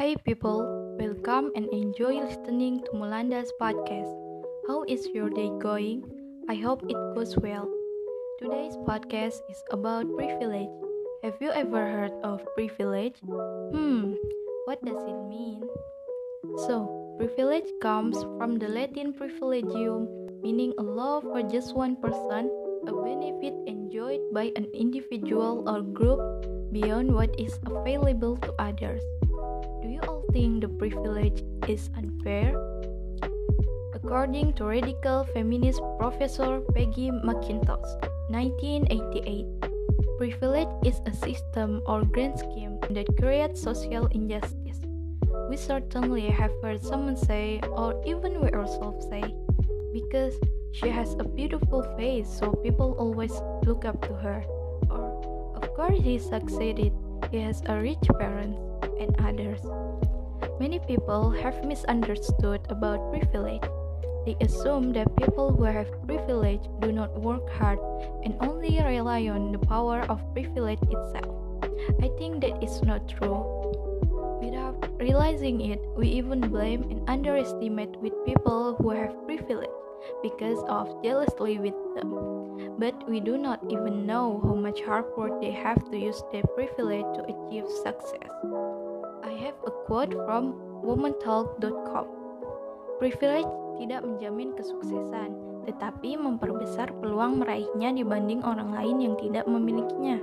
Hi people, welcome and enjoy listening to Mulanda's podcast. How is your day going? I hope it goes well. Today's podcast is about privilege. Have you ever heard of privilege? Hmm, what does it mean? So, privilege comes from the Latin privilegium, meaning a law for just one person, a benefit enjoyed by an individual or group beyond what is available to others. Do you all think the privilege is unfair? According to radical feminist professor Peggy McIntosh, 1988, privilege is a system or grand scheme that creates social injustice. We certainly have heard someone say, or even we ourselves say, because she has a beautiful face, so people always look up to her. Or, of course, he succeeded, he has a rich parents, and others. Many people have misunderstood about privilege. They assume that people who have privilege do not work hard and only rely on the power of privilege itself. I think that is not true. Realizing it, we even blame and underestimate with people who have privilege because of jealously with them. But we do not even know how much hard work they have to use their privilege to achieve success. I have a quote from womantalk.com. Privilege tidak menjamin kesuksesan, tetapi memperbesar peluang meraihnya dibanding orang lain yang tidak memilikinya.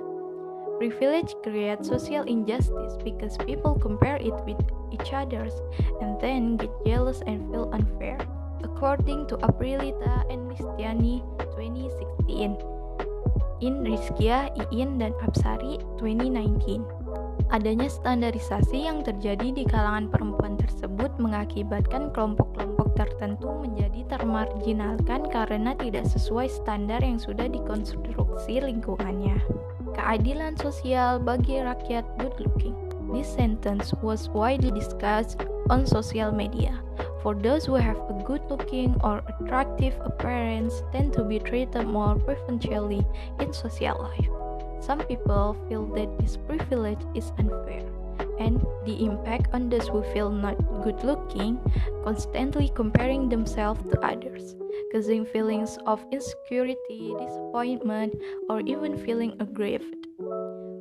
Privilege creates social injustice because people compare it with each others and then get jealous and feel unfair. According to Aprilita and Listiani 2016 in Rizkia, Iin, dan Absari 2019. Adanya standarisasi yang terjadi di kalangan perempuan tersebut mengakibatkan kelompok-kelompok tertentu menjadi termarginalkan karena tidak sesuai standar yang sudah dikonstruksi lingkungannya. Keadilan sosial bagi rakyat good looking. This sentence was widely discussed on social media. For those who have a good looking or attractive appearance tend to be treated more preferentially in social life. Some people feel that this privilege is unfair, and the impact on those who feel not good looking, constantly comparing themselves to others, causing feelings of insecurity, disappointment, or even feeling aggrieved.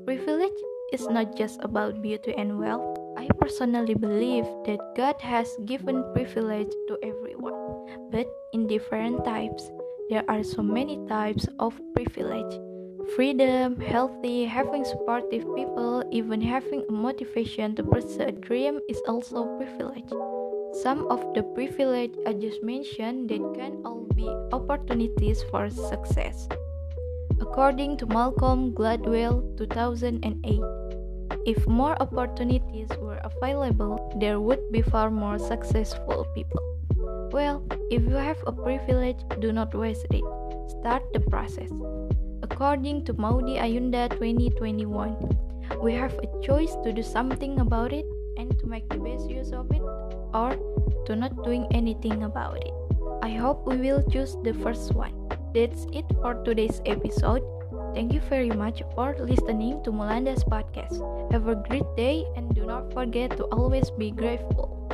Privilege is not just about beauty and wealth. I personally believe that God has given privilege to everyone, but in different types. There are so many types of privilege Freedom, healthy, having supportive people, even having a motivation to pursue a dream is also privilege. Some of the privilege I just mentioned that can all be opportunities for success. According to Malcolm Gladwell 2008, if more opportunities were available, there would be far more successful people. Well, if you have a privilege, do not waste it. Start the process. According to Maudy Ayunda 2021, we have a choice to do something about it and to make the best use of it or to not doing anything about it. I hope we will choose the first one. That's it for today's episode. Thank you very much for listening to Mulanda's podcast. Have a great day and do not forget to always be grateful.